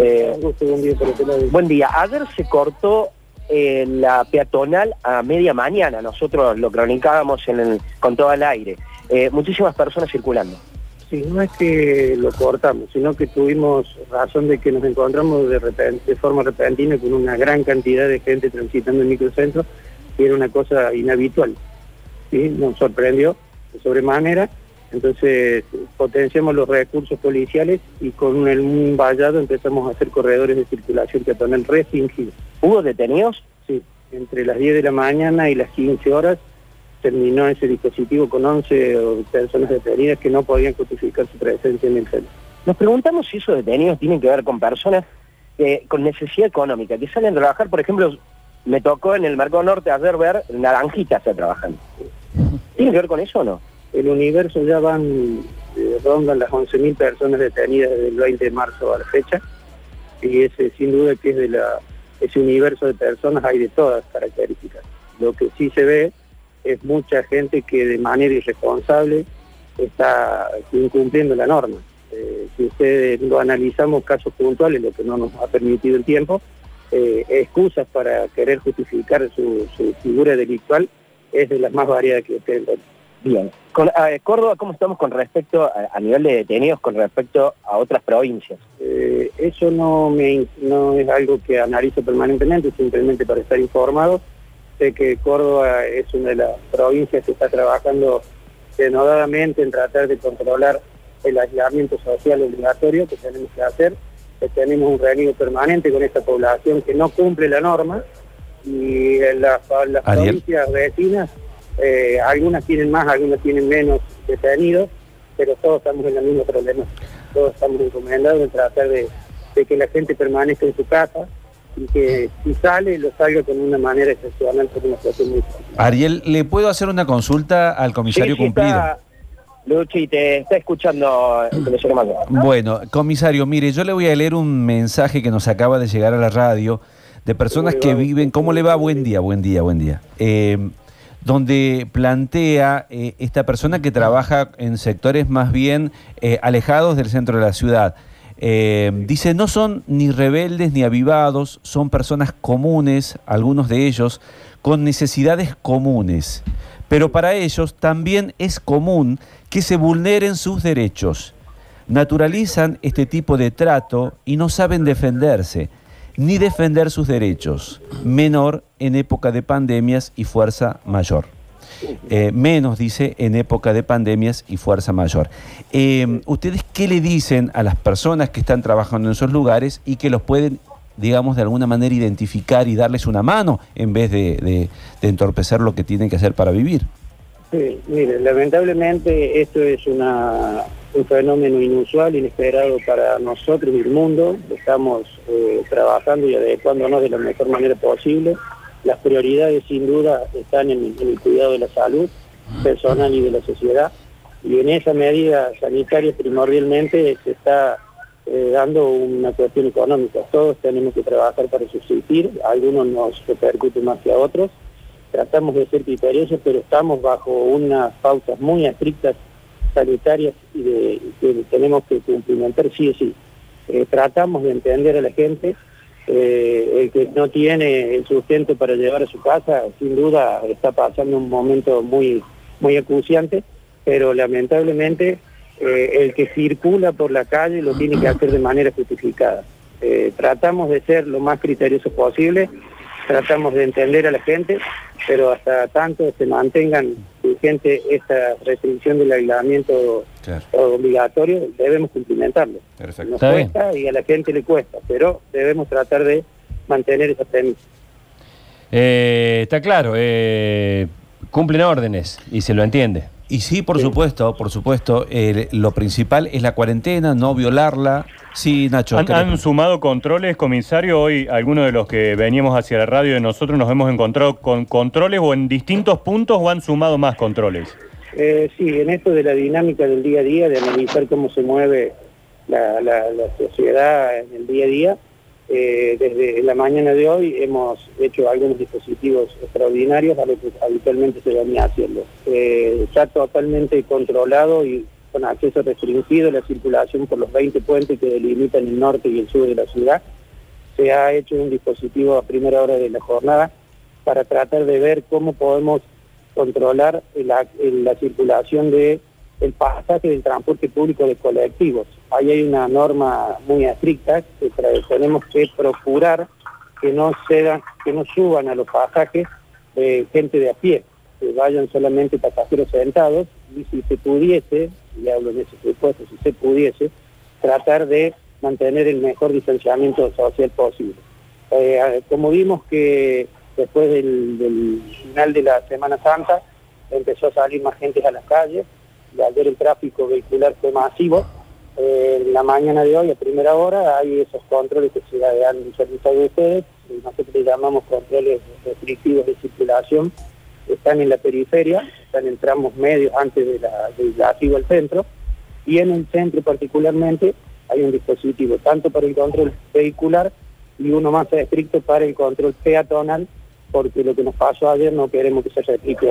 Eh, buen día buen día. Ayer se cortó eh, la peatonal a media mañana. Nosotros lo cronicábamos en el- con todo el aire. Eh, muchísimas personas circulando. Sí, no es que lo cortamos, sino que tuvimos razón de que nos encontramos de, forma repentina con una gran cantidad de gente transitando el microcentro y era una cosa inhabitual. ¿sí? Nos sorprendió de sobremanera, entonces potenciamos los recursos policiales y con un, un vallado empezamos a hacer corredores de circulación peatonal restringidos. ¿Hubo detenidos? Sí, entre las 10 de la mañana y las 15 horas terminó ese dispositivo con 11 personas detenidas que no podían justificar su presencia en el centro. Nos preguntamos si esos detenidos tienen que ver con personas eh, con necesidad económica, que salen a trabajar, por ejemplo, me tocó en el Mercado Norte ayer ver naranjitas a trabajando. ¿Tiene que ver con eso o no? El universo ya van, eh, rondan las 11.000 personas detenidas desde el 20 de marzo a la fecha y ese sin duda que es de la, ese universo de personas hay de todas características. Lo que sí se ve es mucha gente que de manera irresponsable está incumpliendo la norma. Eh, si ustedes lo analizamos casos puntuales, lo que no nos ha permitido el tiempo, eh, excusas para querer justificar su, su figura delictual es de las más variadas que ustedes ven. Bien. Con, eh, Córdoba, ¿cómo estamos con respecto a, a nivel de detenidos con respecto a otras provincias? Eh, eso no, me, no es algo que analizo permanentemente, simplemente para estar informado. Sé que Córdoba es una de las provincias que está trabajando denodadamente en tratar de controlar el aislamiento social obligatorio que tenemos que hacer. Que tenemos un reunido permanente con esta población que no cumple la norma y en las, las provincias vecinas, eh, algunas tienen más, algunas tienen menos detenidos, pero todos estamos en la misma problema. Todos estamos recomendados en tratar de, de que la gente permanezca en su casa y que si sale, lo salga con una manera excepcional por una situación muy. Ariel, ¿le puedo hacer una consulta al comisario Sí, cumplido? está- Luchi, te está escuchando el comisario. Bueno, comisario, mire, yo le voy a leer un mensaje que nos acaba de llegar a la radio de personas ¿Cómo le que viven. ¿Cómo le va? Buen día, buen día, buen día. Eh, donde plantea eh, esta persona que trabaja en sectores más bien eh, alejados del centro de la ciudad. Eh, dice, no son ni rebeldes ni avivados, son personas comunes, algunos de ellos, con necesidades comunes. Pero para ellos también es común que se vulneren sus derechos. Naturalizan este tipo de trato y no saben defenderse, ni defender sus derechos. Menor en época de pandemias y fuerza mayor. Eh, menos, dice, en época de pandemias y fuerza mayor. Eh, ¿Ustedes qué le dicen a las personas que están trabajando en esos lugares y que los pueden, digamos, de alguna manera identificar y darles una mano en vez de, de- de entorpecer lo que tienen que hacer para vivir? Sí, mire, lamentablemente esto es una, un fenómeno inusual, inesperado para nosotros y el mundo. Estamos eh, trabajando y adecuándonos de la mejor manera posible. Las prioridades sin duda están en, el cuidado de la salud personal y de la sociedad. Y en esa medida sanitaria primordialmente se está eh, dando una cuestión económica. Todos tenemos que trabajar para subsistir, algunos nos repercute más que a otros tratamos de ser criteriosos, pero estamos bajo unas pautas muy estrictas sanitarias y de, que tenemos que cumplimentar sí o sí. Eh, tratamos de entender a la gente, eh, el que no tiene el sustento para llevar a su casa, sin duda está pasando un momento muy, muy acuciante, pero lamentablemente eh, el que circula por la calle lo tiene que hacer de manera justificada. Tratamos de ser lo más criteriosos posible, tratamos de entender a la gente, pero hasta tanto se mantengan vigente esta restricción del aislamiento Claro. obligatorio, debemos cumplimentarlo. Perfecto. Nos Está bien. cuesta y a la gente le cuesta, pero debemos tratar de mantener esa premisa. Eh, está claro, eh, cumplen órdenes y se lo entiende. Y sí, por Sí. supuesto, por supuesto, eh, lo principal es la cuarentena, no violarla. Sí, Nacho. ¿Han, ¿querés? han sumado controles, comisario? Hoy algunos de los que veníamos hacia la radio de nosotros nos hemos encontrado con controles o en distintos puntos o han sumado más controles. Eh, sí, en esto de la dinámica del día a día, de analizar cómo se mueve la, la- la sociedad en el día a día, eh, desde la mañana de hoy hemos hecho algunos dispositivos extraordinarios a lo que habitualmente se venía haciendo. Eh, está totalmente controlado y con acceso restringido, la circulación por los 20 puentes que delimitan el norte y el sur de la ciudad. Se ha hecho un dispositivo a primera hora de la jornada para tratar de ver cómo podemos controlar la, la circulación de el pasaje del transporte público de colectivos. Ahí hay una norma muy estricta que tenemos que procurar que no, que no suban a los pasajes de gente de a pie, que vayan solamente pasajeros sentados y si se pudiese, y hablo en ese supuesto, si se pudiese, tratar de mantener el mejor distanciamiento social posible. Eh, como vimos que después del, del final de la Semana Santa empezó a salir más gente a las calles, y ayer el tráfico vehicular fue masivo, en la mañana de hoy, a primera hora, hay esos controles que se han solicitado ustedes, nosotros le llamamos controles restrictivos de circulación, están en la periferia, están en tramos medios antes de la, al centro, y en el centro particularmente hay un dispositivo tanto para el control vehicular y uno más estricto para el control peatonal, porque lo que nos pasó ayer no queremos que se repita